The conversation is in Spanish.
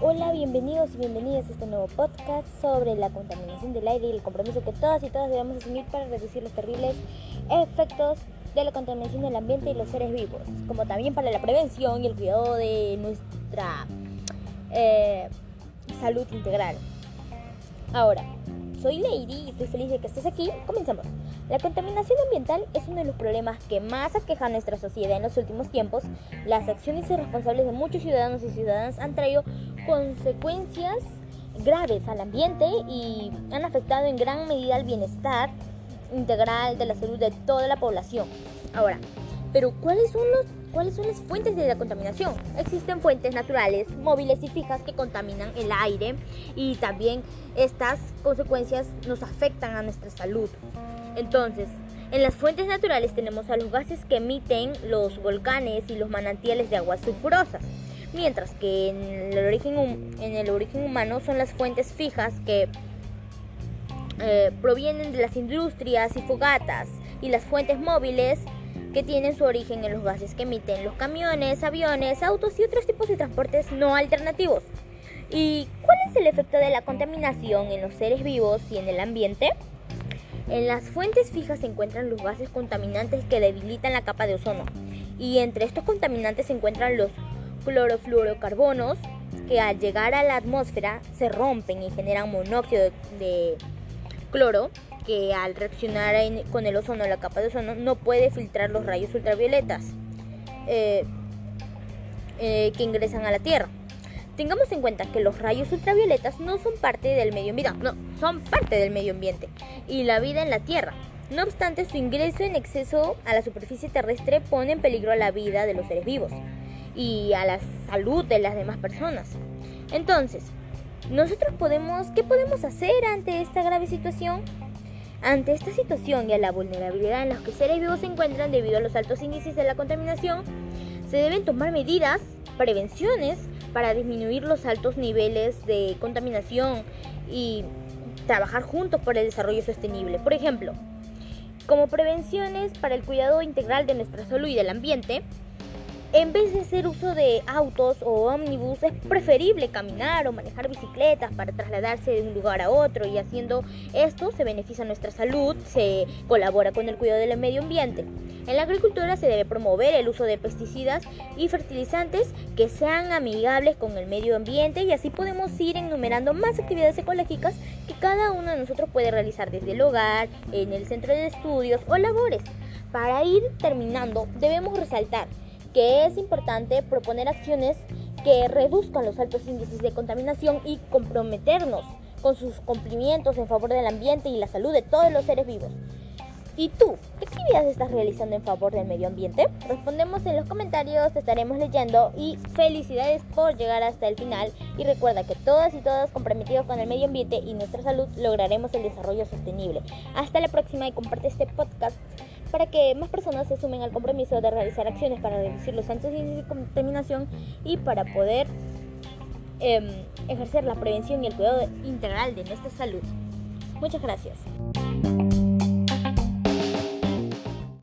Bienvenidos y bienvenidas a este nuevo podcast sobre la contaminación del aire y el compromiso que todas y todas debemos asumir para reducir los terribles efectos de la contaminación del ambiente y los seres vivos, como también para la prevención y el cuidado de nuestra eh, salud integral. Ahora, soy Lady y estoy feliz de que estés aquí. Comenzamos. La contaminación ambiental es uno de los problemas que más aqueja a nuestra sociedad en los últimos tiempos. Las acciones irresponsables de muchos ciudadanos y ciudadanas han traído consecuencias graves al ambiente y han afectado en gran medida el bienestar integral de la salud de toda la población. Ahora, pero ¿cuáles son, los, ¿cuáles son las fuentes de la contaminación? Existen fuentes naturales, móviles y fijas que contaminan el aire y también estas consecuencias nos afectan a nuestra salud. Entonces, en las fuentes naturales tenemos a los gases que emiten los volcanes y los manantiales de aguas sulfurosas, mientras que en el origen, en el origen humano son las fuentes fijas que eh, provienen de las industrias y fogatas y las fuentes móviles que tienen su origen en los gases que emiten los camiones, aviones, autos y otros tipos de transportes no alternativos. ¿Y cuál es el efecto de la contaminación en los seres vivos y en el ambiente? En las fuentes fijas se encuentran los gases contaminantes que debilitan la capa de ozono. Y entre estos contaminantes se encuentran los clorofluorocarbonos que al llegar a la atmósfera se rompen y generan monóxido de cloro que al reaccionar con el ozono, la capa de ozono, no puede filtrar los rayos ultravioletas eh, eh, que ingresan a la Tierra. Tengamos en cuenta que los rayos ultravioletas no son parte del medio ambiente, no, son parte del medio ambiente y la vida en la Tierra. No obstante, su ingreso en exceso a la superficie terrestre pone en peligro la vida de los seres vivos y a la salud de las demás personas. Entonces, nosotros podemos, ¿qué podemos hacer ante esta grave situación? Ante esta situación y a la vulnerabilidad en la que seres vivos se encuentran debido a los altos índices de la contaminación, se deben tomar medidas, prevenciones para disminuir los altos niveles de contaminación y trabajar juntos por el desarrollo sostenible. Por ejemplo, como prevenciones para el cuidado integral de nuestra salud y del ambiente, en vez de hacer uso de autos o ómnibus, es preferible caminar o manejar bicicletas para trasladarse de un lugar a otro y haciendo esto se beneficia nuestra salud, se colabora con el cuidado del medio ambiente. En la agricultura se debe promover el uso de pesticidas y fertilizantes que sean amigables con el medio ambiente y así podemos ir enumerando más actividades ecológicas que cada uno de nosotros puede realizar desde el hogar, en el centro de estudios o labores. Para ir terminando, debemos resaltar que es importante proponer acciones que reduzcan los altos índices de contaminación y comprometernos con sus cumplimientos en favor del ambiente y la salud de todos los seres vivos. ¿Y tú? ¿Qué actividades estás realizando en favor del medio ambiente? Respondemos en los comentarios, te estaremos leyendo y felicidades por llegar hasta el final. Y recuerda que todas y todas comprometidos con el medio ambiente y nuestra salud lograremos el desarrollo sostenible. Hasta la próxima y comparte este podcast para que más personas se sumen al compromiso de realizar acciones para reducir los índices de contaminación y para poder em, ejercer la prevención y el cuidado integral de nuestra salud. Muchas gracias.